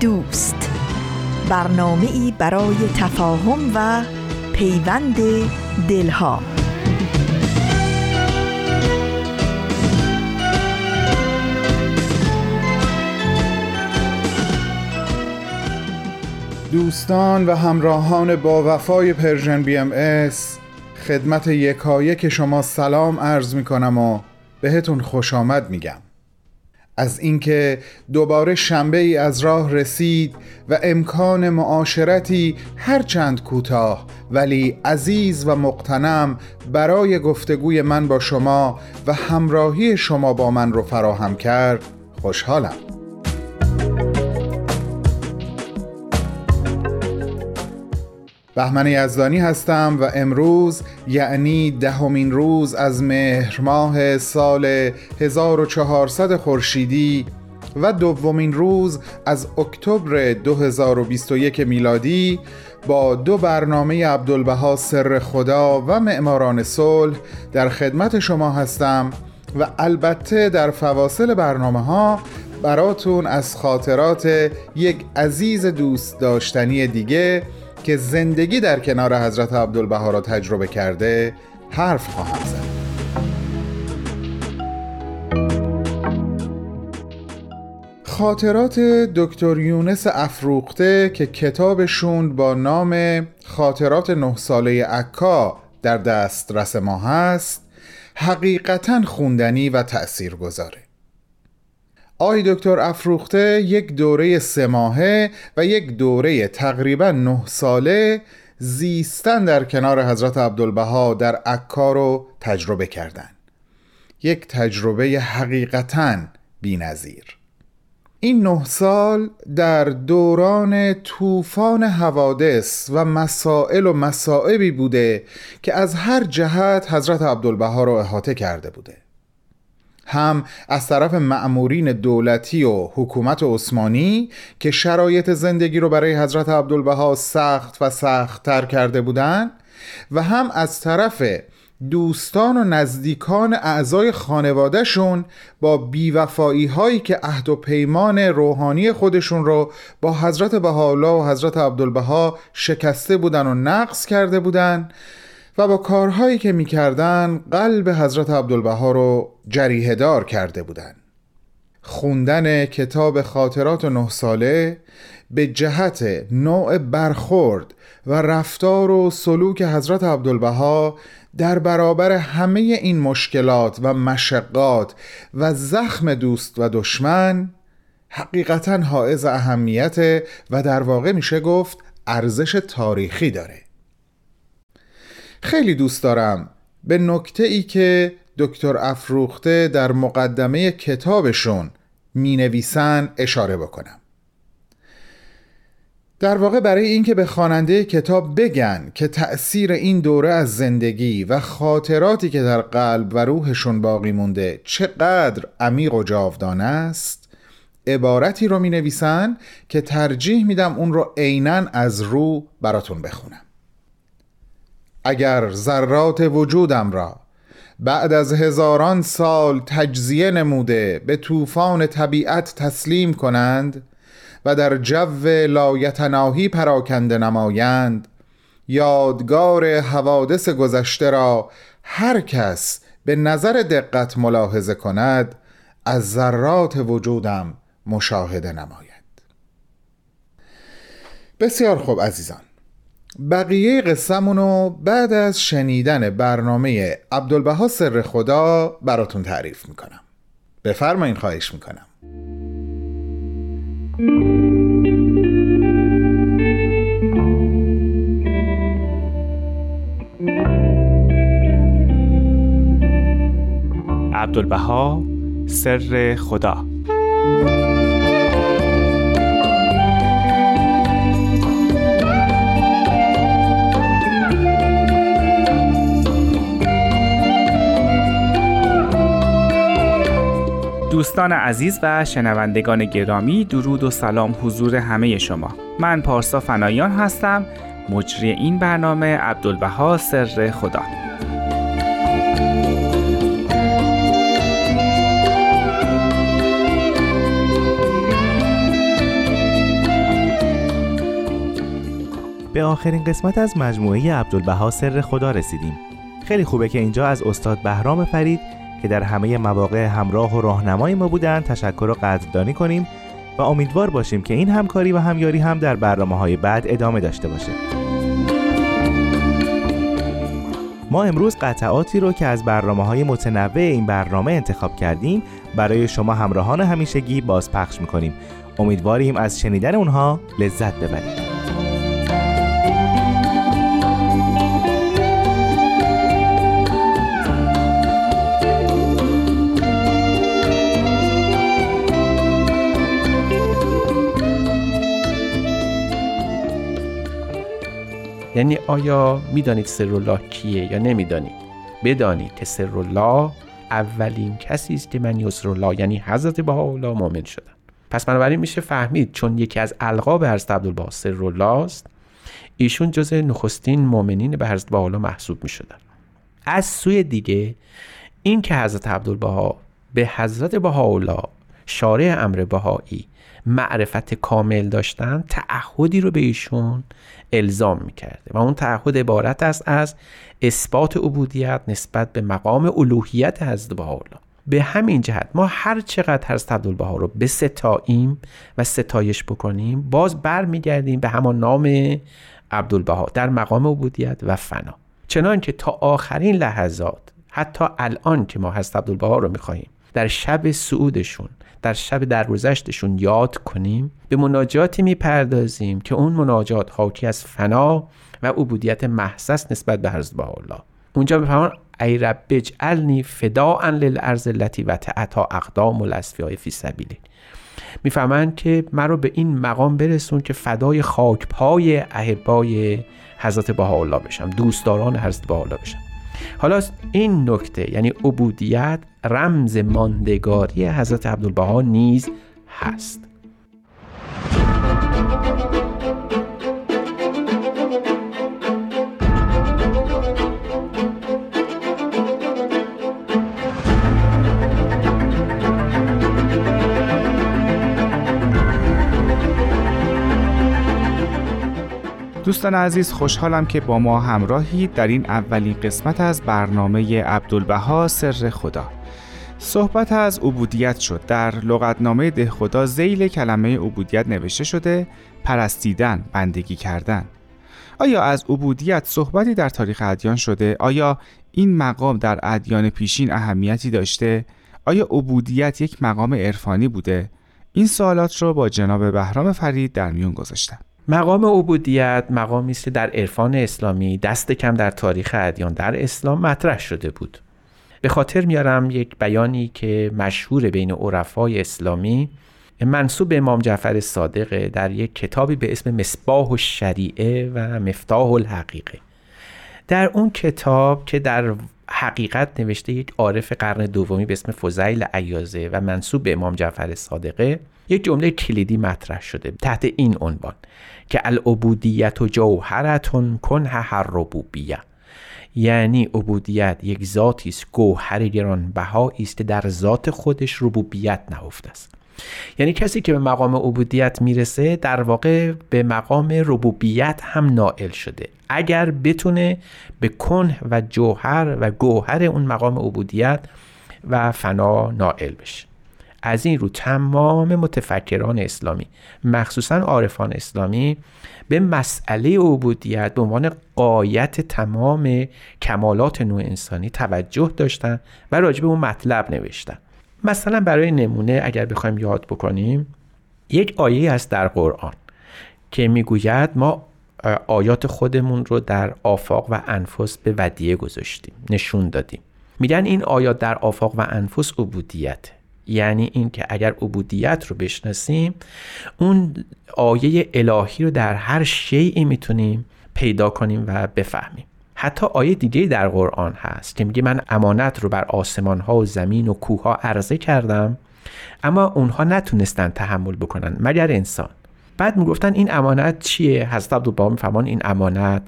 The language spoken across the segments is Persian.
دوست. برنامه ای برای تفاهم و پیوند دلها. دوستان و همراهان با وفای Persian BMS خدمت یکایک شما سلام عرض می کنم و بهتون خوش آمد میگم. از اینکه دوباره شنبه ای از راه رسید و امکان معاشرتی هرچند کوتاه ولی عزیز و مقتنم برای گفتگوی من با شما و همراهی شما با من رو فراهم کرد خوشحالم. بهمن یزدانی هستم و امروز یعنی دهمین روز از مهر ماه سال 1400 خورشیدی و دومین روز از اکتبر 2021 میلادی با دو برنامه عبدالبها سر خدا و معماران صلح در خدمت شما هستم و البته در فواصل برنامه ها براتون از خاطرات یک عزیز دوست داشتنی دیگه که زندگی در کنار حضرت عبدالبها را تجربه کرده حرف خواهم زد. خاطرات دکتر یونس افروخته که کتابشون با نام خاطرات نه ساله عکا در دسترس ما هست حقیقتا خوندنی و تأثیر گذاره آی دکتر افروخته یک دوره سه ماهه و یک دوره تقریبا نه ساله زیستن در کنار حضرت عبدالبها در عکا رو تجربه کردن یک تجربه حقیقتا بی نظیر. این نه سال در دوران طوفان حوادث و مسائل و مسائبی بوده که از هر جهت حضرت عبدالبها رو احاطه کرده بوده هم از طرف معمورین دولتی و حکومت عثمانی که شرایط زندگی رو برای حضرت عبدالبها سخت و سخت تر کرده بودند و هم از طرف دوستان و نزدیکان اعضای خانوادهشون با بیوفایی هایی که عهد و پیمان روحانی خودشون رو با حضرت بهاءالله و حضرت عبدالبها شکسته بودن و نقص کرده بودن و با کارهایی که می‌کردن قلب حضرت عبدالبها رو جریه دار کرده بودند. خوندن کتاب خاطرات نه ساله به جهت نوع برخورد و رفتار و سلوک حضرت عبدالبها در برابر همه این مشکلات و مشقات و زخم دوست و دشمن حقیقتا حائز اهمیت و در واقع میشه گفت ارزش تاریخی داره خیلی دوست دارم. به نکته ای که دکتر افروخته در مقدمه کتابشون می نویسن اشاره بکنم. در واقع برای اینکه به خواننده کتاب بگن که تأثیر این دوره از زندگی و خاطراتی که در قلب و روحشون باقی مونده چقدر عمیق و جاودانه است عبارتی رو می نویسن که ترجیح میدم اون رو عینا از رو براتون بخونم. اگر ذرات وجودم را بعد از هزاران سال تجزیه نموده به طوفان طبیعت تسلیم کنند و در جو لایتناهی پراکنده نمایند یادگار حوادث گذشته را هر کس به نظر دقت ملاحظه کند از ذرات وجودم مشاهده نماید. بسیار خوب عزیزان بقیه قصمونو بعد از شنیدن برنامه عبدالبها سر خدا براتون تعریف می‌کنم. بفرمایین خواهش می‌کنم. عبدالبها سر خدا. دوستان عزیز و شنوندگان گرامی درود و سلام حضور همه شما. من پارسا فنایان هستم. مجری این برنامه عبدالبها سر خدا. به آخرین قسمت از مجموعه عبدالبها سر خدا رسیدیم. خیلی خوبه که اینجا از استاد بهرام فرید که در همه مواقع همراه و راهنمای ما بودن تشکر و قدردانی کنیم و امیدوار باشیم که این همکاری و همیاری هم در برنامه های بعد ادامه داشته باشه. ما امروز قطعاتی رو که از برنامه های متنوع این برنامه انتخاب کردیم برای شما همراهان همیشگی بازپخش می‌کنیم. امیدواریم از شنیدن اونها لذت ببرید. یعنی آیا می‌دانید سرالله کیه یا نمی‌دانید؟ بدانید که اولین کسی است که من یسرالله یعنی حضرت بهاءالله مؤمن شدن. پس بنابراین میشه فهمید چون یکی از القاب حضرت عبدالبها سرالله است ایشون جز نخستین مؤمنین به حضرت بهاءالله محسوب می‌شدن. از سوی دیگه این که حضرت عبدالبها به حضرت بهاءالله شارع امر بهایی معرفت کامل داشتن تعهدی رو به ایشون الزام می‌کرده. و اون تعهد عبارت است از اثبات عبودیت نسبت به مقام الوهیت حضرت به همین جهت ما هر چقدر حضرت عبدالبها رو به ستاییم و ستایش بکنیم باز برمیگردیم به همان نام عبدالبها در مقام عبودیت و فنا. چنان که تا آخرین لحظات حتی الان که ما حضرت عبدالبها رو می‌خواهیم در شب سعودشون در شب درگذشتشون یاد کنیم به مناجاتی می‌پردازیم که اون مناجات حاکی از فنا و عبودیت محسس نسبت به حضرت الله اونجا می‌فهمن ای رب اجعلنی فداء للارض و تعتا اقدام الاصفیاء فی سبیلی می‌فهمند که من رو به این مقام برسون که فدای خاک پای احبای حضرت بهاءالله بشم دوستداران حضرت بهاءالله بشم. حالا این نکته یعنی عبودیت رمز ماندگاری حضرت عبدالبها نیز هست. دوستان عزیز خوشحالم که با ما همراهی در این اولین قسمت از برنامه عبدالبها سر خدا. صحبت از عبودیت شد. در لغتنامه ده خدا زیل کلمه عبودیت نوشته شده پرستیدن بندگی کردن. آیا از عبودیت صحبتی در تاریخ ادیان شده؟ آیا این مقام در ادیان پیشین اهمیتی داشته؟ آیا عبودیت یک مقام عرفانی بوده؟ این سوالات رو با جناب بهرام فرید در میون گذاشتم. مقام عبودیت مقامی است که در عرفان اسلامی دست کم در تاریخ ادیان در اسلام مطرح شده بود. به خاطر میارم یک بیانی که مشهور بین عرفای اسلامی منصوب به امام جعفر صادق در یک کتابی به اسم مصباح الشریعه و مفتاح الحقیقه. در اون کتاب که در حقیقت نوشته یک عارف قرن دومی به اسم فضیل عیازه و منصوب به امام جعفر صادقه یک جمله کلیدی مطرح شده تحت این عنوان. که العبودیت و جوهرتون کنه هر ربوبیه. یعنی عبودیت یک ذاتی است گوهر گران بهایی است در ذات خودش ربوبیت نهفته است. یعنی کسی که به مقام عبودیت می‌رسه در واقع به مقام ربوبیت هم نائل شده. اگر بتونه به کنه و جوهر و گوهر اون مقام عبودیت و فنا نائل بشه. از این رو تمام متفکران اسلامی مخصوصا عارفان اسلامی به مسئله عبودیت به عنوان قایت تمام کمالات نوع انسانی توجه داشتن و راجع به اون مطلب نوشتن. مثلا برای نمونه اگر بخوایم یاد بکنیم یک آیه هست در قرآن که می‌گوید ما آیات خودمون رو در آفاق و انفس به ودیه گذاشتیم نشون دادیم. میگن این آیات در آفاق و انفس عبودیت. یعنی اینکه اگر عبودیت رو بشناسیم اون آیه الهی رو در هر شیعی می‌تونیم پیدا کنیم و بفهمیم. حتی آیه دیگه در قرآن هست که میگه من امانت رو بر آسمان ها و زمین و کوه ها عرضه کردم اما اونها نتونستن تحمل بکنن مگر انسان. بعد می‌گفتن این امانت چیه؟ حضرت عبدالبها میفهمان این امانت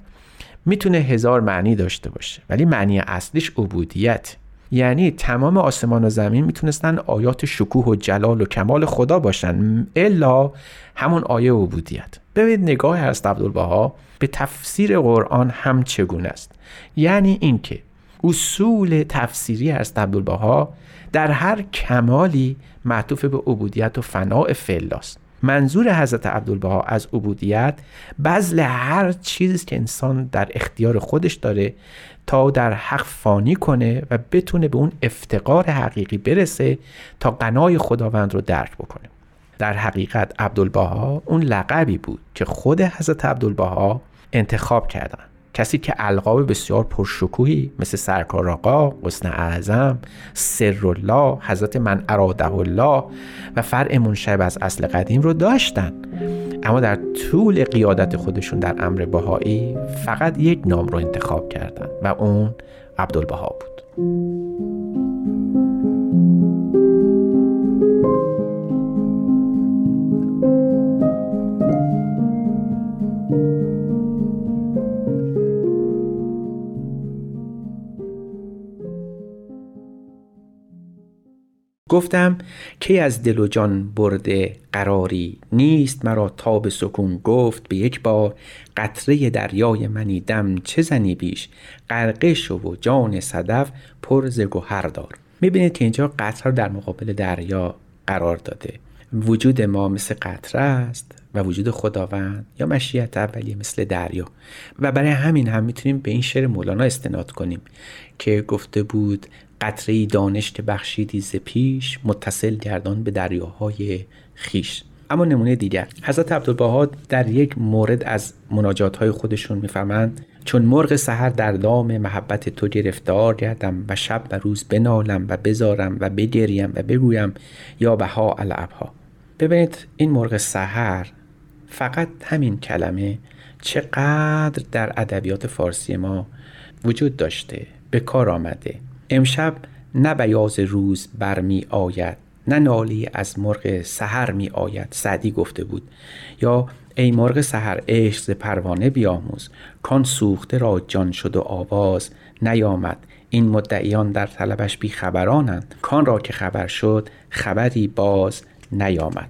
می‌تونه هزار معنی داشته باشه ولی معنی اصلیش عبودیت. یعنی تمام آسمان و زمین می‌تونستن آیات شکوه و جلال و کمال خدا باشن. الا همون آیه عبودیت. ببینید نگاه هست عبدالبها به تفسیر قرآن هم چگونه است. یعنی اینکه اصول تفسیری هست عبدالبها در هر کمالی معطوف به عبودیت و فناع فلاست منظور حضرت عبدالبها از عبودیت بذل هر چیزی که انسان در اختیار خودش داره تا در حق فانی کنه و بتونه به اون افتقار حقیقی برسه تا قنای خداوند رو درک بکنه. در حقیقت عبدالبها اون لقبی بود که خود حضرت عبدالبها انتخاب کردن. کسی که القاب بسیار پرشکوهی مثل سرکار آقا، حسن اعظم، سر الله، حضرت من اراده الله و فرع منشب از اصل قدیم رو داشتن. اما در طول قیادت خودشون در امر بهایی فقط یک نام رو انتخاب کردن و اون عبدالبها بود. گفتم کی از دل و جان برده قراری نیست مرا تاب سکون گفت به یک بار قطره دریای منی دم چه زنی بیش غرقه شو و جان صدف پر ز گهر دار. می‌بینید که اینجا قطره در مقابل دریا قرار داده. وجود ما مثل قطره است و وجود خداوند یا مشیت اولیه مثل دریا. و برای همین هم می‌تونیم به این شعر مولانا استناد کنیم که گفته بود قطره دانش بخشیدی ز پیش متصل گردان به دریاهای خیش. اما نمونه دیگر. حضرت عبدالبها در یک مورد از مناجات های خودشون میفرمند چون مرغ سحر در دام محبت تو گرفتار گردم و شب و روز بنالم و بزارم و بگریم و بگویم یا بها الابها. ببینید این مرغ سحر فقط همین کلمه چقدر در ادبیات فارسی ما وجود داشته به کار آمده. امشب نه بیاز روز برمی آید نه نالی از مرغ سحر می آید سعدی گفته بود. یا ای مرغ سحر عشق پروانه بیاموز کان سوخته را جان شد و آواز نیامد. این مدعیان در طلبش بی خبرانند. کان را که خبر شد خبری باز نیامد.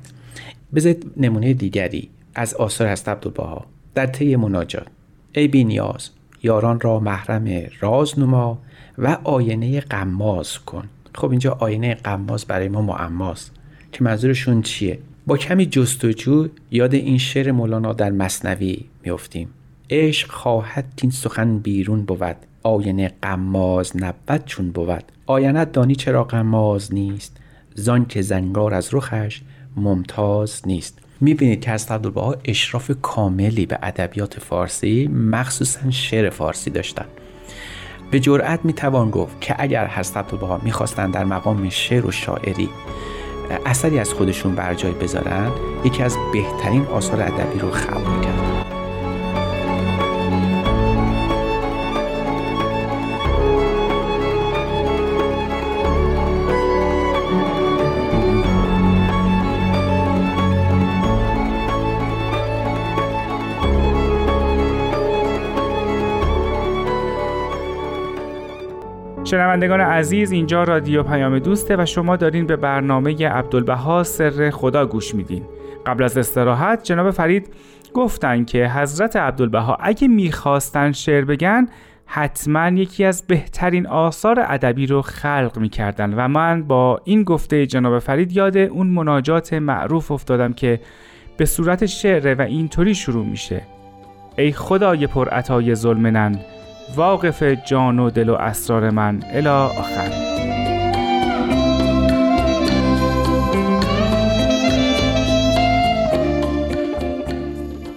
بذارید نمونه دیگری از آثار هست عبدالبها. در طی مناجات ای بی نیاز یاران را محرم راز نما و آینه قماز کن. خب اینجا آینه قماز برای ما معماست. که منظورشون چیه؟ با کمی جستجو یاد این شعر مولانا در مصنوی میفتیم عشق خواهد این سخن بیرون بود. آینه قماز نبود چون بود. آینت دانی چرا قماز نیست؟ زان که زنگار از رخش ممتاز نیست. می‌بینید که از عبدالبها اشراف کاملی به ادبیات فارسی مخصوصا شعر فارسی داشتن. به جرأت می‌توان گفت که اگر حضرت عبدالبها می‌خواستن در مقام شعر و شاعری اثری از خودشون بر جای بذارن یکی از بهترین آثار ادبی رو خلق می‌کردن. شنوندگان عزیز اینجا رادیو پیام دوسته و شما دارین به برنامه عبدالبها سر خدا گوش میدین. قبل از استراحت جناب فرید گفتن که حضرت عبدالبها اگه می‌خواستن شعر بگن حتما یکی از بهترین آثار ادبی رو خلق می‌کردن. و من با این گفته جناب فرید یاد اون مناجات معروف افتادم که به صورت شعر و اینطوری شروع میشه. ای خدای پر عطای ظلمنن واقف جان و دل و اسرار من. الا آخر.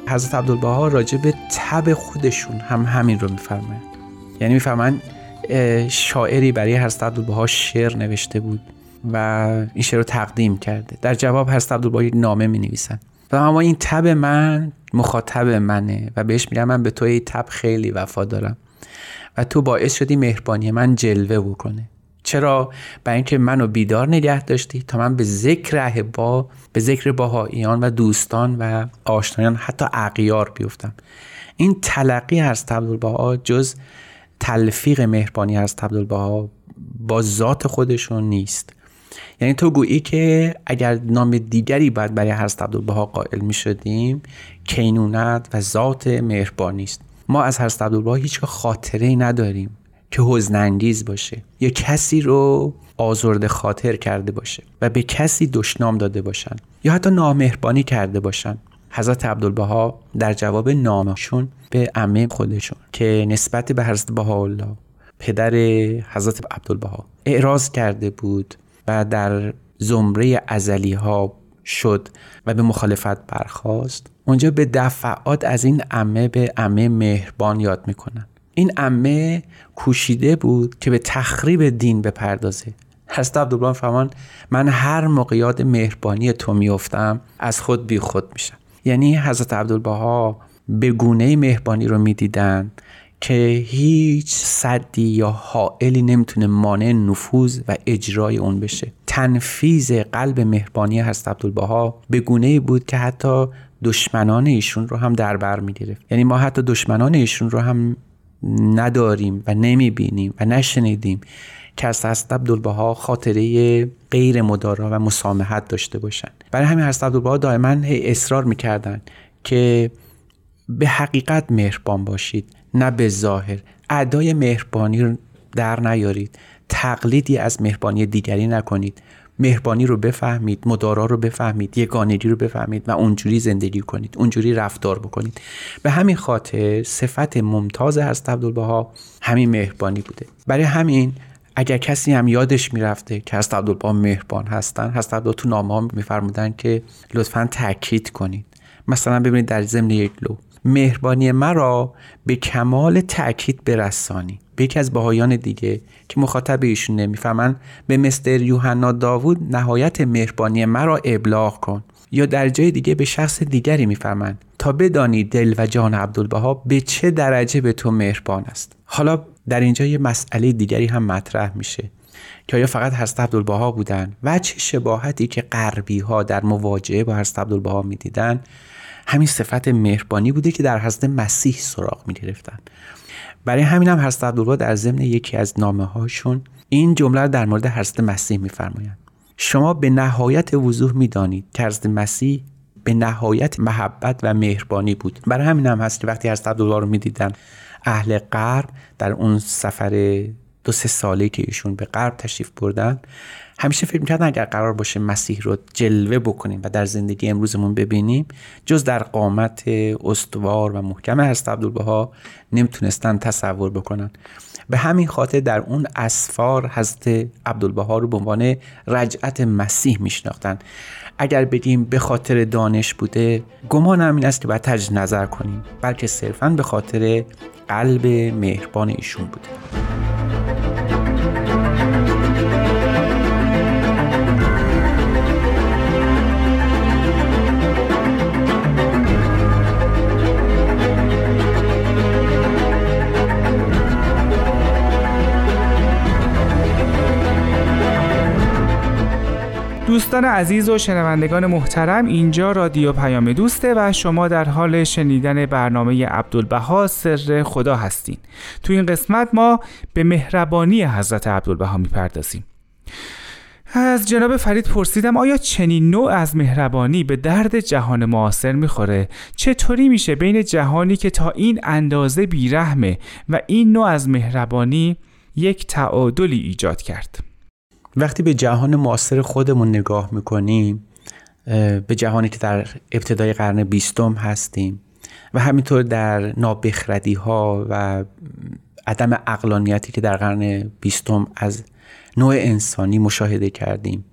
حضرت عبدالبها راجع به تب خودشون هم همین رو میفرمایند یعنی میفرمایند شاعری برای حضرت عبدالبها شعر نوشته بود و این شعر رو تقدیم کرده. در جواب هست عبدالبها نامه می نویسن و اما این تب من مخاطب منه و بهش میگم من به تو این تب خیلی وفا دارم و تو باعث شدی مهربانی من جلوه بکنه. چرا؟ برای اینکه منو بیدار نگه داشتی تا من به ذکر احبا به ذکر باهاییان و دوستان و آشنایان حتی اغیار بیفتم. این تلقی از عبدالبها جز تلفیق مهربانی از عبدالبها با ذات خودشون نیست. یعنی تو گویی که اگر نام دیگری باید برای حضرت عبدالبها قائل می شدیم کینونت و ذات مهربانی است ما از حضرت عبدالبها هیچ خاطره نداریم که حزنانگیز باشه یا کسی رو آزرده خاطر کرده باشه و به کسی دشنام داده باشن یا حتی نامهربانی کرده باشن. حضرت عبدالبها در جواب نامشون به عمه خودشون که نسبت به حضرت بهاءالله پدر حضرت عبدالبها اعراض کرده بود و در زمره ازلی ها شد و به مخالفت برخواست اونجا به دفعات از این عمه به عمه مهربان یاد می‌کنن. این عمه کوشیده بود که به تخریب دین بپردازه. حضرت عبدالله فرمان من هر موقع یاد مهربانی تو میافتم از خود بی خود میشم. یعنی حضرت عبدالبها به گونه مهربانی رو می‌دیدن که هیچ صدی یا حائلی نمی‌تونه مانع نفوذ و اجرای اون بشه. تنفیز قلب مهربانی حضرت عبدالبها به گونه بود که حتی دشمنان ایشون رو هم در بر می‌گرفت. یعنی ما حتی دشمنان ایشون رو هم نداریم و نمی‌بینیم و نشنیدیم که از حضرت عبدالبها خاطره غیر مدارا و مسامحت داشته باشند برای همین حضرت عبدالبها دائما اصرار می‌کردن که به حقیقت مهربان باشید نه به ظاهر. ادای مهربانی رو در نیارید. تقلیدی از مهربانی دیگری نکنید. مهربانی رو بفهمید مدارا رو بفهمید یگانگی رو بفهمید و اونجوری زندگی کنید اونجوری رفتار بکنید. به همین خاطر صفت ممتاز هست عبدالبها همین مهربانی بوده. برای همین اگر کسی هم یادش می‌رفته که هست عبدالبها مهربان هستن هست عبدالبها تو نامه میفرمودن که لطفا تاکید کنید. مثلا ببینید در ضمن یک لو مهربانی مرا به کمال تاکید برسانی. به یکی از بهایان دیگه که مخاطب ایشون نمی‌فهمن به مستر یوحنا داوود نهایت مهربانی مرا ابلاغ کن. یا در جای دیگه به شخص دیگری می‌فهمن. تا بدانی دل و جان عبدالبها به چه درجه به تو مهربان است. حالا در اینجا یه مسئله دیگری هم مطرح میشه که آیا فقط حضرت عبدالبها بودن و چه شباهتی که غربی ها در مواجهه با حضرت عبدالبها می‌دیدن؟ همین صفت مهربانی بوده که در حضرت مسیح سراغ می گرفتن برای همین هم حضرت عبدالله در ضمن یکی از نامه هاشون این جمله در مورد حضرت مسیح میفرمایند. شما به نهایت وضوح می‌دانید که حضرت مسیح به نهایت محبت و مهربانی بود. برای همین هم هست که وقتی حضرت عبدالله رو می‌دیدن اهل غرب در اون سفر دو سه ساله که ایشون به غرب تشریف بردن همیشه فکر می‌کردن اگر قرار باشه مسیح رو جلوه بکنیم و در زندگی امروزمون ببینیم جز در قامت استوار و محکم حضرت عبدالبها نمی‌تونستن تصور بکنن. به همین خاطر در اون اسفار حضرت عبدالبها رو به عنوان رجعت مسیح میشناختن. اگر بگیم به خاطر دانش بوده گمان این است که باید تجد نظر کنیم بلکه صرفا به خاطر قلب مهربان ایشون بوده. دوستان عزیز و شنوندگان محترم اینجا رادیو پیام دوسته و شما در حال شنیدن برنامه عبدالبها سر خدا هستین تو این قسمت ما به مهربانی حضرت عبدالبها می‌پردازیم از جناب فرید پرسیدم آیا چنین نوع از مهربانی به درد جهان معاصر می‌خوره؟ چطوری میشه بین جهانی که تا این اندازه بیرحمه و این نوع از مهربانی یک تعادلی ایجاد کرد؟ وقتی به جهان معاصر خودمون نگاه می‌کنیم به جهانی که در ابتدای قرن بیستم هستیم و همینطور در نابخردی ها و عدم اقلانیتی که در قرن بیستم از نوع انسانی مشاهده کردیم.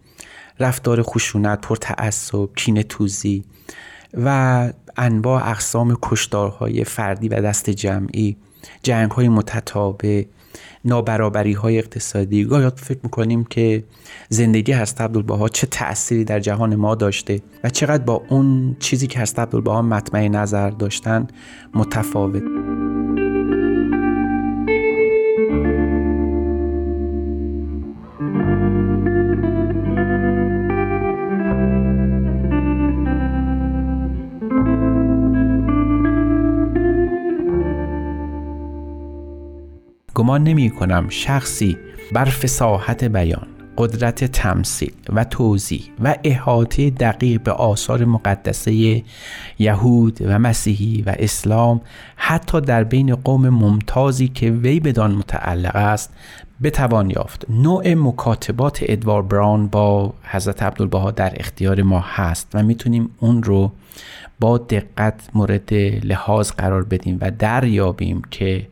رفتار خشونت پرتعصب کینه توزی و انواع اقسام کشدارهای فردی و دست جمعی جنگ های متتابع نابرابری های اقتصادی. گاهی فکر می‌کنیم که زندگی هست عبدالبها چه تأثیری در جهان ما داشته و چقدر با اون چیزی که هست عبدالبها مطمع نظر داشتن متفاوت. گمان نمی کنم شخصی بر فساحت بیان قدرت تمثیل و توضیح و احاطه دقیق به آثار مقدسه یهود و مسیحی و اسلام حتی در بین قوم ممتازی که وی بدان متعلق است بتوان یافت. نوع مکاتبات ادوار براون با حضرت عبدالبها در اختیار ما هست و می‌تونیم اون رو با دقت مورد لحاظ قرار بدیم و دریابیم که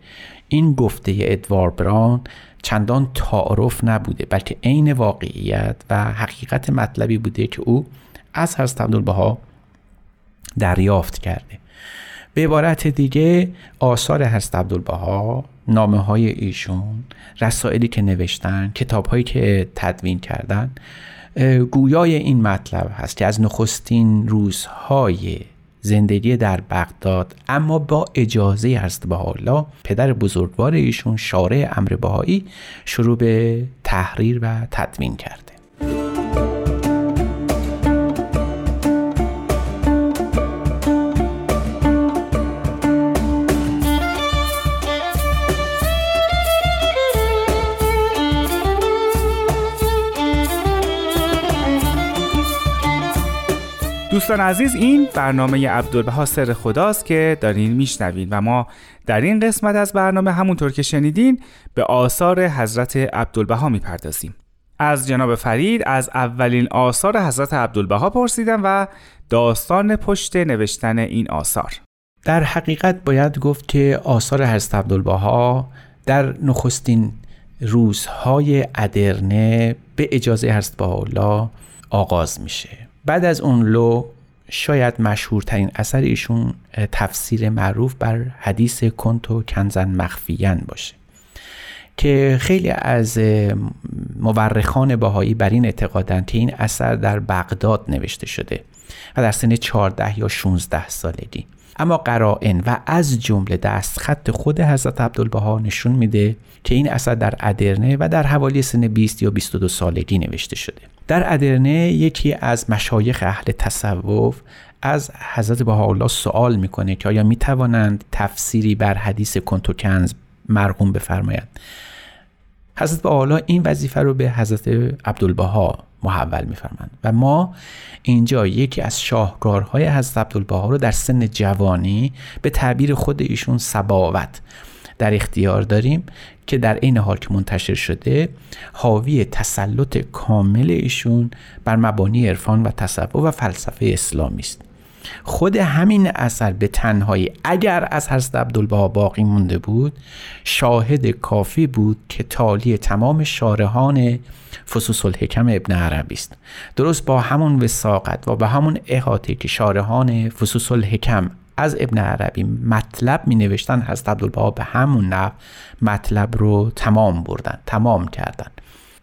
این گفته ادوار براون چندان تعارف نبوده بلکه عین واقعیت و حقیقت مطلبی بوده که او از حضرت عبدالبها دریافت کرده. به عبارت دیگه آثار حضرت عبدالبها نامه های ایشون رسائلی که نوشتن کتاب هایی که تدوین کردن گویای این مطلب هست که از نخستین روزهای زندگی در بغداد اما با اجازه هست به حالا پدر بزرگوار ایشون شارع امر بهایی شروع به تحریر و تدوین کرده دوستان عزیز این برنامه عبدالبها سر خداست که دارین میشنوین و ما در این قسمت از برنامه همونطور که شنیدین به آثار حضرت عبدالبها می‌پردازیم. از جناب فرید از اولین آثار حضرت عبدالبها پرسیدم و داستان پشت نوشتن این آثار. در حقیقت باید گفت که آثار حضرت عبدالبها در نخستین روزهای ادرنه به اجازه حضرت الله آغاز میشه. بعد از اون لو شاید مشهورترین اثر ایشون تفسیر معروف بر حدیث کنتو کنزن مخفیان باشه. که خیلی از مورخان باهایی بر این اعتقادند که این اثر در بغداد نوشته شده و در سن 14 یا 16 سالگی. اما قرائن و از جمله دستخط خود حضرت عبدالبها نشون میده که این اثر در ادرنه و در حوالی سن 20 یا 22 سالگی نوشته شده. در ادرنه یکی از مشایخ اهل تصوف از حضرت بهاءالله سوال می‌کنه که آیا می‌توانند تفسیری بر حدیث کنتوکنز مرقوم بفرمایند؟ حضرت بهاءالله این وظیفه رو به حضرت عبدالبها محول میفرمند و ما اینجا یکی از شاهکارهای حضرت عبدالبها رو در سن جوانی به تعبیر خود ایشون سباوت در اختیار داریم که در این حال که منتشر شده حاوی تسلط کامل ایشون بر مبانی عرفان و تصوف و فلسفه اسلامی است. خود همین اثر به تنهایی اگر از حضرت عبدالبها باقی مونده بود شاهد کافی بود که تالی تمام شارحان فصوص الحکم ابن عربی است. درست با همون وساقت و با همون احاطه که شارحان فصوص الحکم از ابن عربی مطلب می نوشتن حضرت عبدالبها به همون نحو مطلب رو تمام بردن تمام کردن.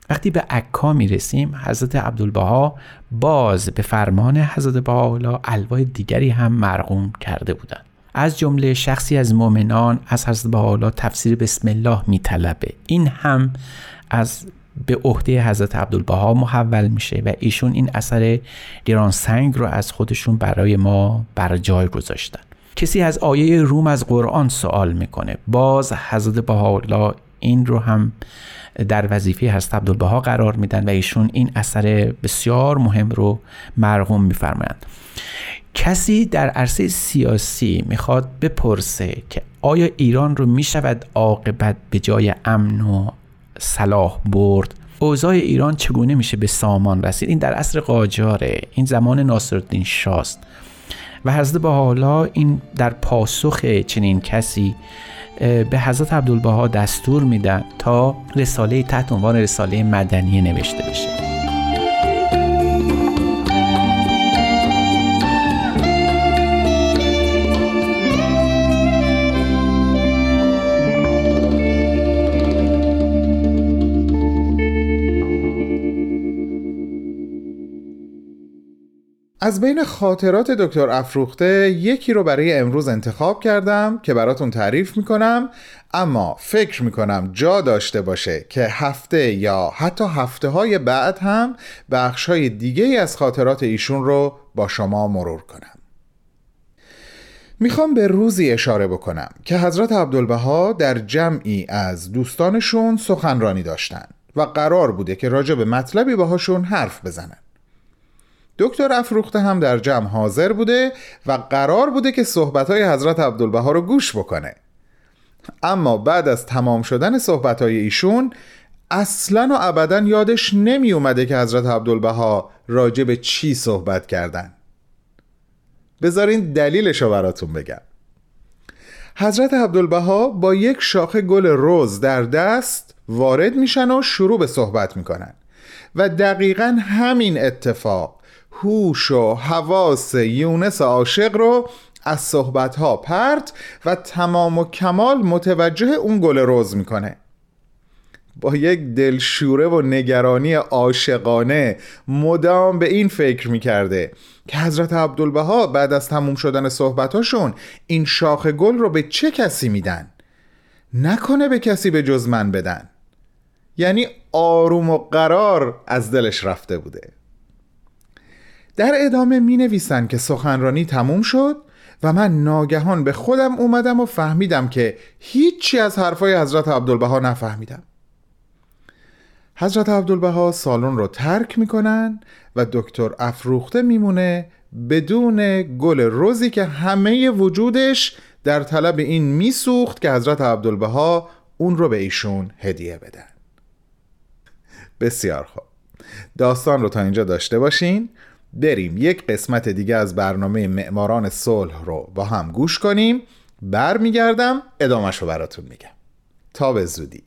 وقتی به عکا می رسیم حضرت عبدالبها باز به فرمان حضرت بهاءالله الوای دیگری هم مرقوم کرده بودند. از جمله شخصی از مؤمنان از حضرت بهاءالله تفسیر بسم الله می طلبه. این هم از به عهده حضرت عبدالبها محول میشه و ایشون این اثر گران سنگ رو از خودشون برای ما بر جای گذاشتن. کسی از آیه روم از قرآن سوال می‌کنه. باز حضرت بهاءالله این رو هم در وظیفه حضرت عبدالبها قرار میدن و ایشون این اثر بسیار مهم رو مرغوم میفرمایند. کسی در عرصه سیاسی می‌خواد بپرسه که آیا ایران رو می‌شود عاقبت به جای امن و صلاح برد. اوضاع ایران چگونه میشه به سامان رسید؟ این در عصر قاجاره. این زمان ناصرالدین شاست. و حضرت حالا این در پاسخ چنین کسی به حضرت عبدالبها دستور میدن تا رساله تحت عنوان رساله مدنی نوشته بشه. از بین خاطرات دکتر افروخته یکی رو برای امروز انتخاب کردم که براتون تعریف می‌کنم اما فکر می‌کنم جا داشته باشه که هفته یا حتی هفته های بعد هم بخش های دیگه از خاطرات ایشون رو با شما مرور کنم. می‌خوام به روزی اشاره بکنم که حضرت عبدالبها در جمعی از دوستانشون سخنرانی داشتن و قرار بوده که راجع به مطلبی باهاشون حرف بزنن. دکتر افروخته هم در جمع حاضر بوده و قرار بوده که صحبتهای حضرت عبدالبها رو گوش بکنه. اما بعد از تمام شدن صحبتهای ایشون اصلا و ابدا یادش نمی اومده که حضرت عبدالبها راجع به چی صحبت کردن. بذارین دلیلش رو براتون بگم. حضرت عبدالبها با یک شاخه گل روز در دست وارد میشن و شروع به صحبت می‌کنن و دقیقا همین اتفاق هوش و حواس یونس عاشق رو از صحبتها پرت و تمام و کمال متوجه اون گل روز می‌کنه. با یک دلشوره و نگرانی عاشقانه مدام به این فکر می‌کرده که حضرت عبدالبها بعد از تموم شدن صحبتاشون این شاخ گل رو به چه کسی میدن؟ نکنه به کسی به جز من بدن. یعنی آروم و قرار از دلش رفته بوده. در ادامه می نویسن که سخنرانی تموم شد و من ناگهان به خودم اومدم و فهمیدم که هیچی از حرفای حضرت عبدالبها نفهمیدم. حضرت عبدالبها سالن رو ترک می‌کنن و دکتر افروخته میمونه بدون گل روزی که همه وجودش در طلب این میسوخت که حضرت عبدالبها اون رو به ایشون هدیه بدن. بسیار خوب. داستان رو تا اینجا داشته باشین. بریم یک قسمت دیگه از برنامه معماران صلح رو با هم گوش کنیم. برمیگردم ادامش رو براتون میگم. تا به زودی.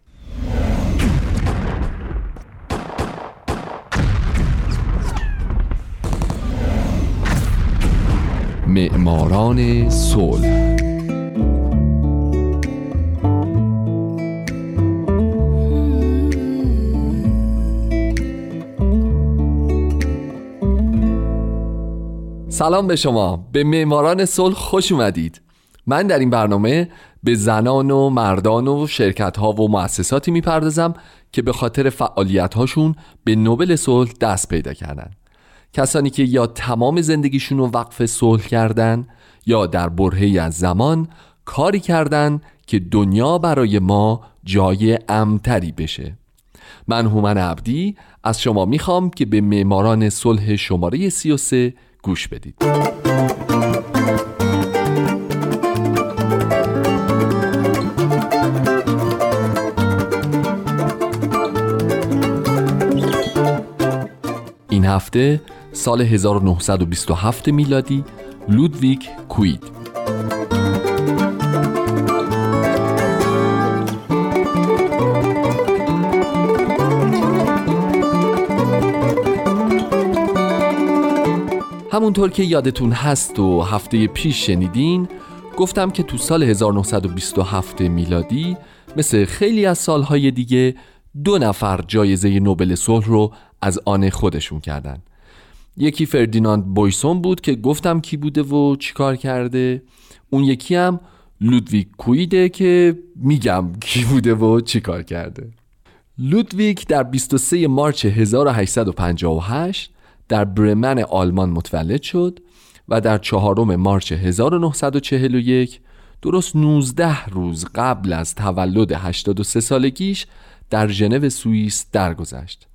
معماران صلح سلام به شما. به معماران صلح خوش اومدید. من در این برنامه به زنان و مردان و شرکت ها و مؤسساتی می‌پردازم که به خاطر فعالیت هاشون به نوبل صلح دست پیدا کردن. کسانی که یا تمام زندگیشون رو وقف صلح کردن یا در برهی از زمان کاری کردن که دنیا برای ما جای امتری بشه. من هومن عبدی از شما می‌خوام که به معماران صلح شماره 33 گوش بدید. این هفته سال 1927 میلادی لودویک کوید. همونطور که یادتون هست و هفته پیش شنیدین گفتم که تو سال 1927 میلادی مثل خیلی از سالهای دیگه دو نفر جایزه نوبل صلح رو از آن خودشون کردن. یکی فردیناند بویسون بود که گفتم کی بوده و چیکار کرده. اون یکی هم لودویک کویده که میگم کی بوده و چیکار کرده. لودویک در 23 مارچ 1858 در برمن آلمان متولد شد و در چهارم مارچ 1941 درست 19 روز قبل از تولد 83 سالگیش در ژنو سوئیس درگذشت.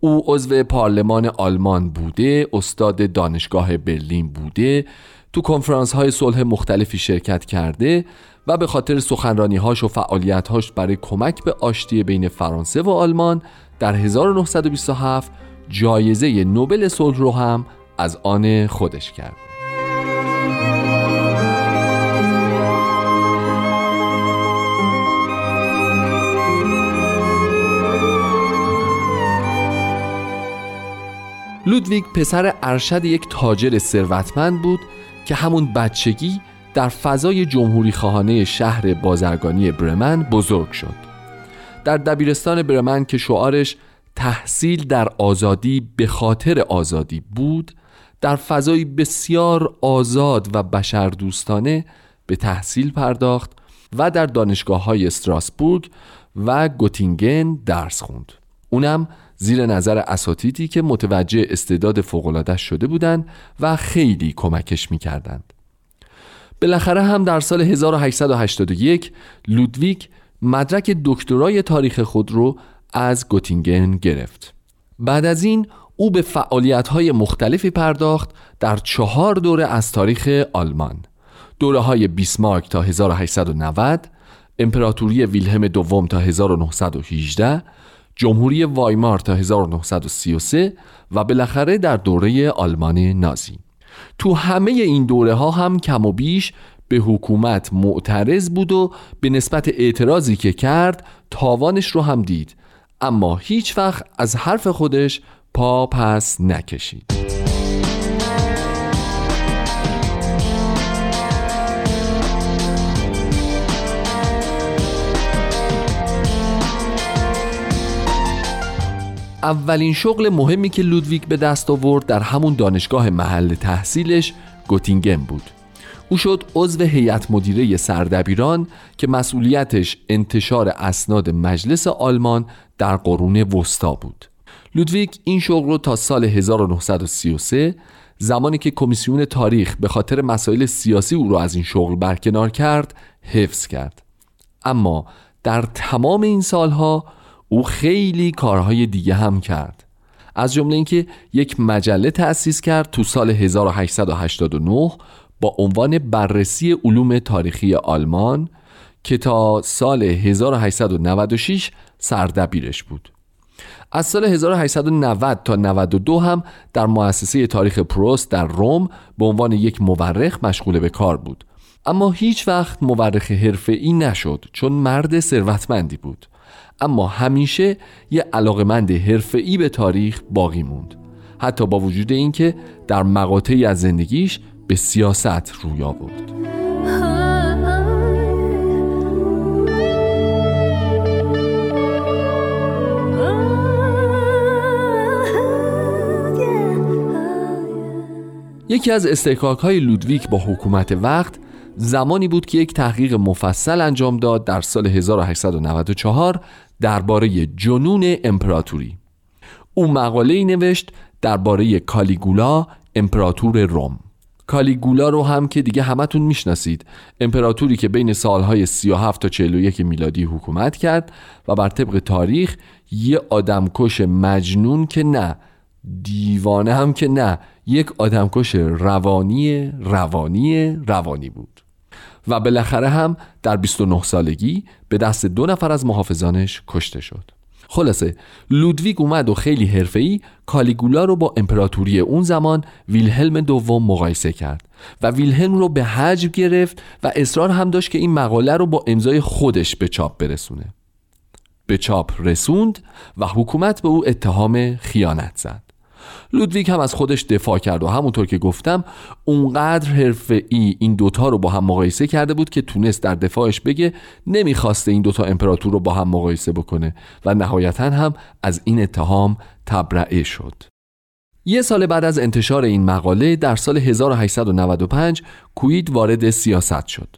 او عضو پارلمان آلمان بوده، استاد دانشگاه برلین بوده، تو کنفرانس های صلح مختلفی شرکت کرده و به خاطر سخنرانی هاش و فعالیت هاش برای کمک به آشتی بین فرانسه و آلمان در 1927 جایزه نوبل صلح رو هم از آن خودش کرد. لودویگ پسر ارشد یک تاجر ثروتمند بود که همون بچگی در فضای جمهوری خواهانه شهر بازرگانی برمن بزرگ شد. در دبیرستان برمن که شعارش تحصیل در آزادی به خاطر آزادی بود در فضایی بسیار آزاد و بشردوستانه به تحصیل پرداخت و در دانشگاه های استراسبورگ و گوتینگن درس خوند. اونم زیر نظر اساتیدی که متوجه استعداد فوقلاده شده بودند و خیلی کمکش می‌کردند. بالاخره هم در سال 1881 لودویک مدرک دکترای تاریخ خود رو از گوتینگن گرفت. بعد از این او به فعالیت های مختلفی پرداخت در چهار دوره از تاریخ آلمان. دوره های بیسمارک تا 1890 امپراتوری ویلهم دوم تا 1918 جمهوری وایمار تا 1933 و بالاخره در دوره آلمان نازی. تو همه این دوره ها هم کم و بیش به حکومت معترض بود و به نسبت اعتراضی که کرد تاوانش رو هم دید. اما هیچ وقت از حرف خودش پا پس نکشید. اولین شغل مهمی که لودویک به دست آورد در همون دانشگاه محل تحصیلش گوتینگن بود. او شد عضو هیئت مدیره سردبیران که مسئولیتش انتشار اسناد مجلس آلمان در قرون وسطا بود. لودویک این شغل رو تا سال 1933 زمانی که کمیسیون تاریخ به خاطر مسائل سیاسی او را از این شغل برکنار کرد حفظ کرد. اما در تمام این سالها او خیلی کارهای دیگه هم کرد. از جمله اینکه یک مجله تأسیس کرد تو سال 1889 با عنوان بررسی علوم تاریخی آلمان که تا سال 1896 سردبیرش بود. از سال 1890 تا 92 هم در مؤسسه تاریخ پروست در روم به عنوان یک مورخ مشغول به کار بود. اما هیچ وقت مورخ حرفه‌ای نشد چون مرد ثروتمندی بود. اما همیشه یه علاقمند حرفه‌ای به تاریخ باقی موند. حتی با وجود اینکه در مقاطعی از زندگیش به سیاست روی آورد. یکی از استحقاق های لودویک با حکومت وقت زمانی بود که یک تحقیق مفصل انجام داد در سال 1894 درباره جنون امپراتوری. او مقاله ای نوشت درباره کالیگولا امپراتور روم. کالیگولا رو هم که دیگه همتون می‌شناسید. امپراتوری که بین سالهای 37 تا 41 میلادی حکومت کرد و بر طبق تاریخ یه آدمکش مجنون که نه دیوانه هم که نه یک آدمکش روانی روانی روانی بود. و بالاخره هم در 29 سالگی به دست دو نفر از محافظانش کشته شد. خلاصه لودویگ اومد و خیلی حرفه‌ای کالیگولا رو با امپراتوری اون زمان ویلهلم دوم مقایسه کرد و ویلهلم رو به حجب گرفت و اصرار هم داشت که این مقاله رو با امضای خودش به چاپ برسونه. به چاپ رسوند و حکومت به او اتهام خیانت زد. لودویک هم از خودش دفاع کرد و همونطور که گفتم اونقدر حرفه ای این دوتا رو با هم مقایسه کرده بود که تونست در دفاعش بگه نمی‌خواسته این دوتا امپراتور رو با هم مقایسه بکنه و نهایتا هم از این اتهام تبرئه شد. یه سال بعد از انتشار این مقاله در سال 1895 کوید وارد سیاست شد.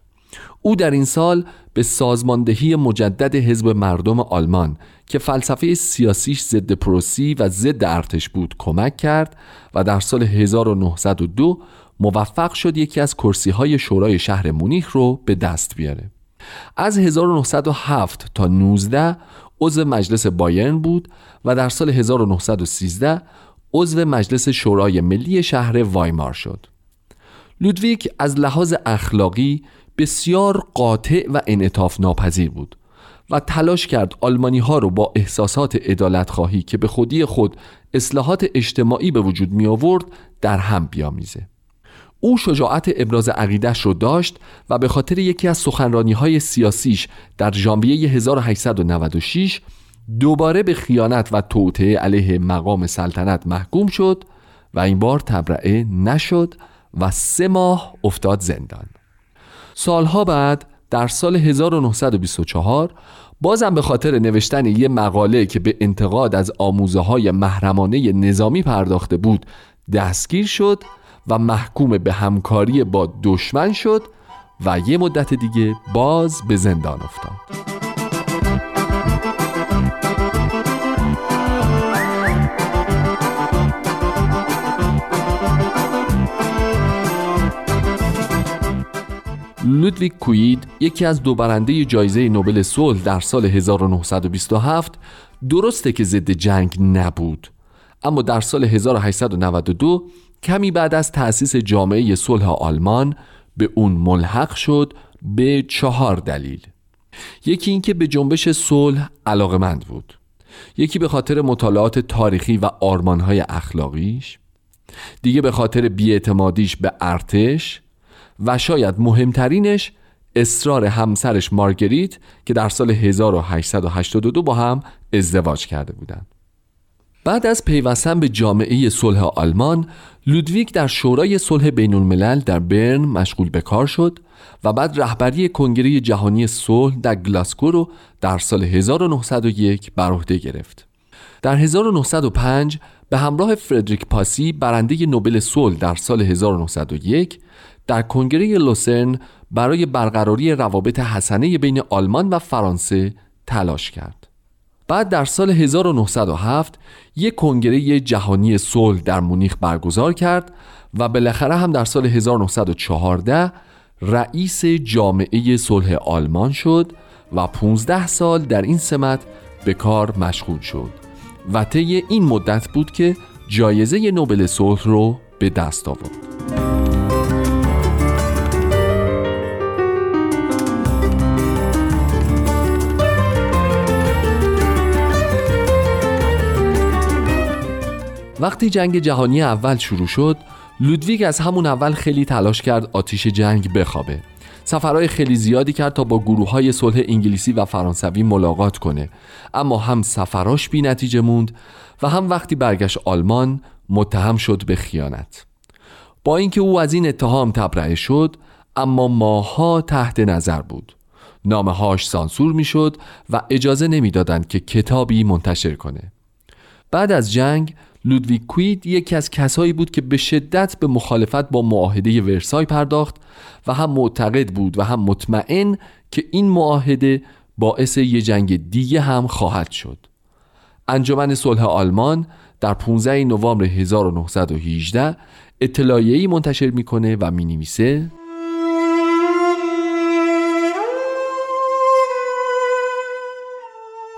او در این سال به سازماندهی مجدد حزب مردم آلمان که فلسفه سیاسیش ضد پروسی و ضد ارتش بود کمک کرد و در سال 1902 موفق شد یکی از کرسی های شورای شهر مونیخ رو به دست بیاره. از 1907 تا 19 عضو مجلس بایرن بود و در سال 1913 عضو مجلس شورای ملی شهر وایمار شد. لودویک از لحاظ اخلاقی بسیار قاطع و انعطاف ناپذیر بود. و تلاش کرد آلمانی ها رو با احساسات ادالت خواهی که به خودی خود اصلاحات اجتماعی به وجود می آورد در هم بیامیزه. او شجاعت ابراز عقیدش رو داشت و به خاطر یکی از سخنرانی های سیاسیش در ژانویه 1896 دوباره به خیانت و توطعه علیه مقام سلطنت محکوم شد و این بار تبرئه نشد و سه ماه افتاد زندان. سالها بعد در سال 1924 بازم به خاطر نوشتن یه مقاله که به انتقاد از آموزه های محرمانه نظامی پرداخته بود دستگیر شد و محکوم به همکاری با دشمن شد و یه مدت دیگه باز به زندان افتاد. لودویگ کوید یکی از دو برنده جایزه نوبل صلح در سال 1927 درسته که ضد جنگ نبود. اما در سال 1892 کمی بعد از تأسیس جامعه صلح آلمان به اون ملحق شد به چهار دلیل. یکی اینکه به جنبش صلح علاقمند بود. یکی به خاطر مطالعات تاریخی و آرمانهای اخلاقیش. دیگه به خاطر بیاعتمادیش به ارتش. و شاید مهمترینش اصرار همسرش مارگریت که در سال 1882 با هم ازدواج کرده بودند. بعد از پیوستن به جامعه صلح آلمان لودویک در شورای صلح بین الملل در برن مشغول به کار شد و بعد رهبری کنگره جهانی صلح در گلاسکو رو در سال 1901 بر عهده گرفت. در 1905 به همراه فردریک پاسی برنده نوبل صلح در سال 1901 در کنگره لوسرن برای برقراری روابط حسنه بین آلمان و فرانسه تلاش کرد. بعد در سال 1907 یک کنگره جهانی صلح در مونیخ برگزار کرد و بالاخره هم در سال 1914 رئیس جامعه صلح آلمان شد و 15 سال در این سمت به کار مشغول شد و طی این مدت بود که جایزه نوبل صلح رو به دست آورد. وقتی جنگ جهانی اول شروع شد لودویگ از همون اول خیلی تلاش کرد آتیش جنگ بخوابه. سفرهای خیلی زیادی کرد تا با گروه های صلح انگلیسی و فرانسوی ملاقات کنه. اما هم سفراش بی نتیجه موند و هم وقتی برگشت آلمان متهم شد به خیانت. با اینکه او از این اتهام تبرئه شد اما ماها تحت نظر بود. نامه هاش سانسور می شد و اجازه نمی‌دادند که کتابی منتشر کنه. بعد از جنگ لودویگ کوید یکی از کسایی بود که به شدت به مخالفت با معاهده ورسای پرداخت و هم معتقد بود و هم مطمئن که این معاهده باعث یه جنگ دیگه هم خواهد شد. انجمن صلح آلمان در 15 نوامبر 1918 اطلاعیه‌ای منتشر می‌کنه و می‌نویسه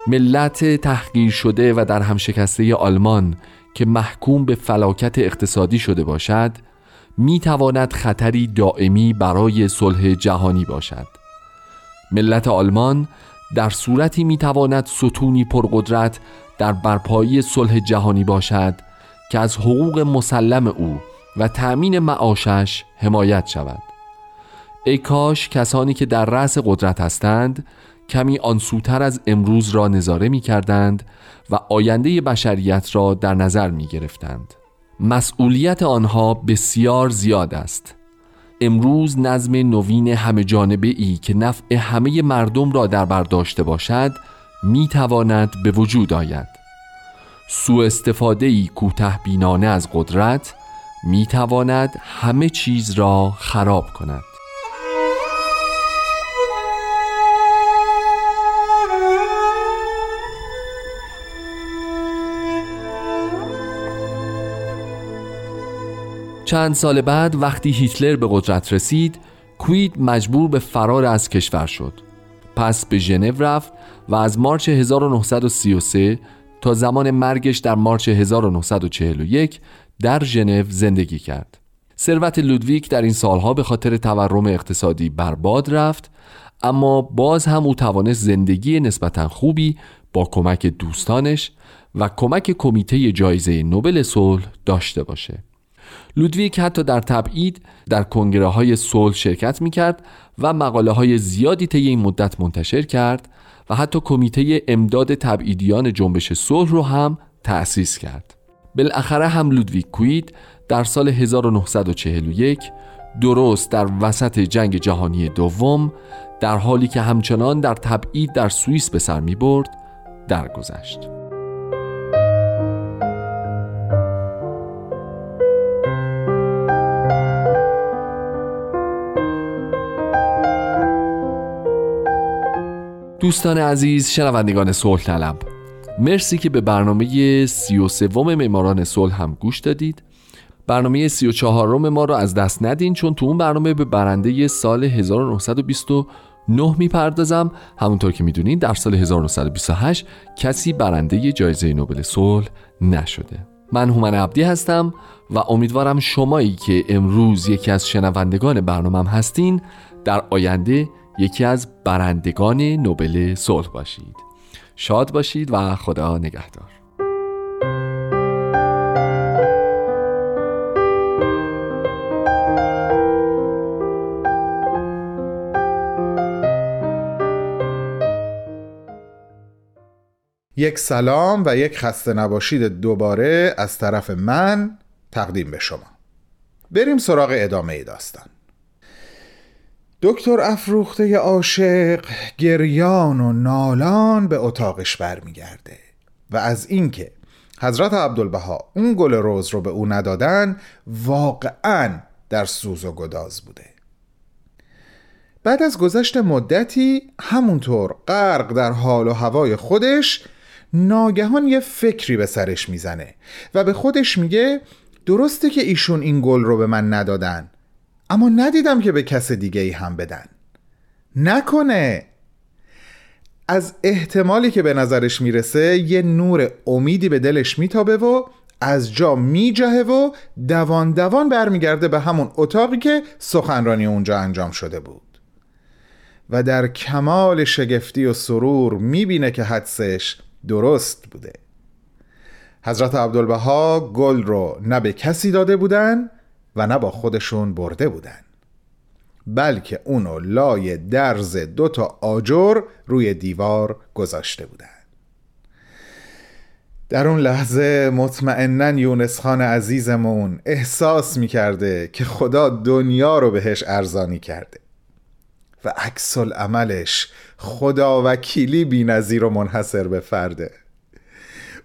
ملت تحقیر شده و در هم شکسته آلمان که محکوم به فلاکت اقتصادی شده باشد می تواند خطری دائمی برای صلح جهانی باشد. ملت آلمان در صورتی می تواند ستونی پرقدرت در برپایی صلح جهانی باشد که از حقوق مسلم او و تأمین معاشش حمایت شود. ای کاش کسانی که در رأس قدرت هستند کمی آنسوتر از امروز را نظاره می کردند و آینده بشریت را در نظر می گرفتند. مسئولیت آنها بسیار زیاد است. امروز نظم نوین همه جانبه ای که نفع همه مردم را در بر داشته باشد می تواند به وجود آید. سوء استفاده ای کوته بینانه از قدرت می تواند همه چیز را خراب کند. چند سال بعد وقتی هیتلر به قدرت رسید کوید مجبور به فرار از کشور شد. پس به ژنو رفت و از مارچ 1933 تا زمان مرگش در مارچ 1941 در ژنو زندگی کرد. ثروت لودویک در این سالها به خاطر تورم اقتصادی برباد رفت اما باز هم او توانست زندگی نسبتا خوبی با کمک دوستانش و کمک کمیته جایزه نوبل صلح داشته باشه. لودویک حتی در تبعید در کنگره های صلح شرکت می کرد و مقاله های زیادی طی این مدت منتشر کرد و حتی کمیته امداد تبعیدیان جنبش صلح رو هم تأسیس کرد بالاخره هم لودویک کوید در سال 1941 درست در وسط جنگ جهانی دوم در حالی که همچنان در تبعید در سوئیس به سر می برد درگذشت. دوستان عزیز شنوندگان صلح طلب مرسی که به برنامه سی و سوم معماران صلح هم گوش دادید. برنامه سی و چهارم ما رو از دست ندین چون تو اون برنامه به برنده سال 1929 می‌پردازم. همونطور که می‌دونین در سال 1928 کسی برنده جایزه نوبل صلح نشده. من هومن عبدی هستم و امیدوارم شمایی که امروز یکی از شنوندگان برنامه هستین در آینده یکی از برندگان نوبل صلح باشید. شاد باشید و خدا نگهدار. یک سلام و یک خسته نباشید دوباره از طرف من تقدیم به شما. بریم سراغ ادامه داستان. دکتر افروخته عاشق گریان و نالان به اتاقش برمیگرده و از اینکه حضرت عبدالبها اون گل روز رو به او ندادن واقعا در سوز و گداز بوده. بعد از گذشت مدتی همونطور غرق در حال و هوای خودش ناگهان یه فکری به سرش می‌زنه و به خودش میگه درسته که ایشون این گل رو به من ندادن اما ندیدم که به کس دیگه ای هم بدن. نکنه. از احتمالی که به نظرش می‌رسه یه نور امیدی به دلش میتابه و از جا میجهه و دوان دوان برمیگرده به همون اتاقی که سخنرانی اونجا انجام شده بود. و در کمال شگفتی و سرور می‌بینه که حدسش درست بوده. حضرت عبدالبها گل رو نه به کسی داده بودن و نه با خودشون برده بودن. بلکه اونو لای درز دو تا آجر روی دیوار گذاشته بودن. در اون لحظه مطمئنا یونس خان عزیزمون احساس می‌کرده که خدا دنیا رو بهش ارزانی کرده و عکس عملش خدا وکیلی بی نظیر و منحصر به فرده.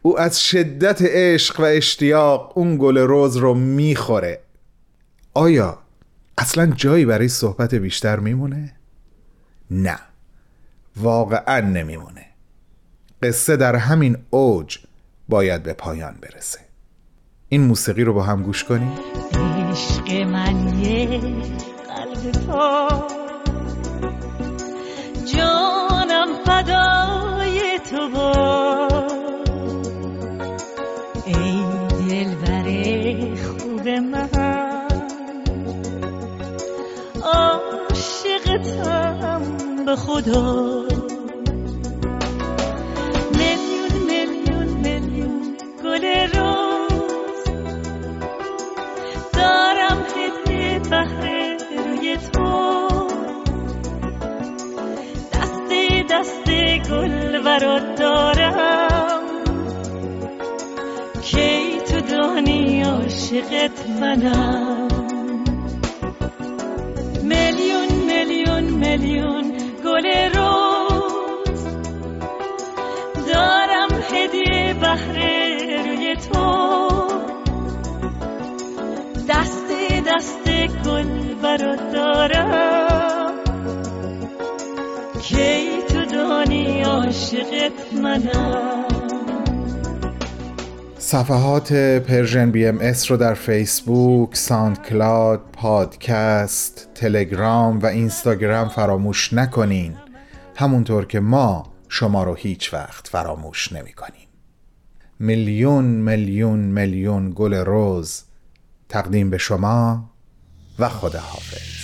او از شدت عشق و اشتیاق اون گل روز رو می‌خوره. آیا اصلا جایی برای صحبت بیشتر میمونه؟ نه واقعا نمیمونه. قصه در همین اوج باید به پایان برسه. این موسیقی رو با هم گوش کنیم. عشق من یه قلب تو. جانم فدای تو با ای دل خوب من. به خدا. میلیون میلیون میلیون گل روز. دارم هدیه بهره روی تو. دست دست گل برات دارم. کی تو دانی عاشقت منم؟ میلیون گل روز. دارم هدیه بهره روی تو. دست دست گل برات دارم. کی تو دانی عاشقت منم؟ صفحات Persian BMS رو در فیسبوک، SoundCloud، پادکست، تلگرام و اینستاگرام فراموش نکنین. همونطور که ما شما رو هیچ وقت فراموش نمی کنیم. میلیون میلیون میلیون گل روز تقدیم به شما و خدا حافظ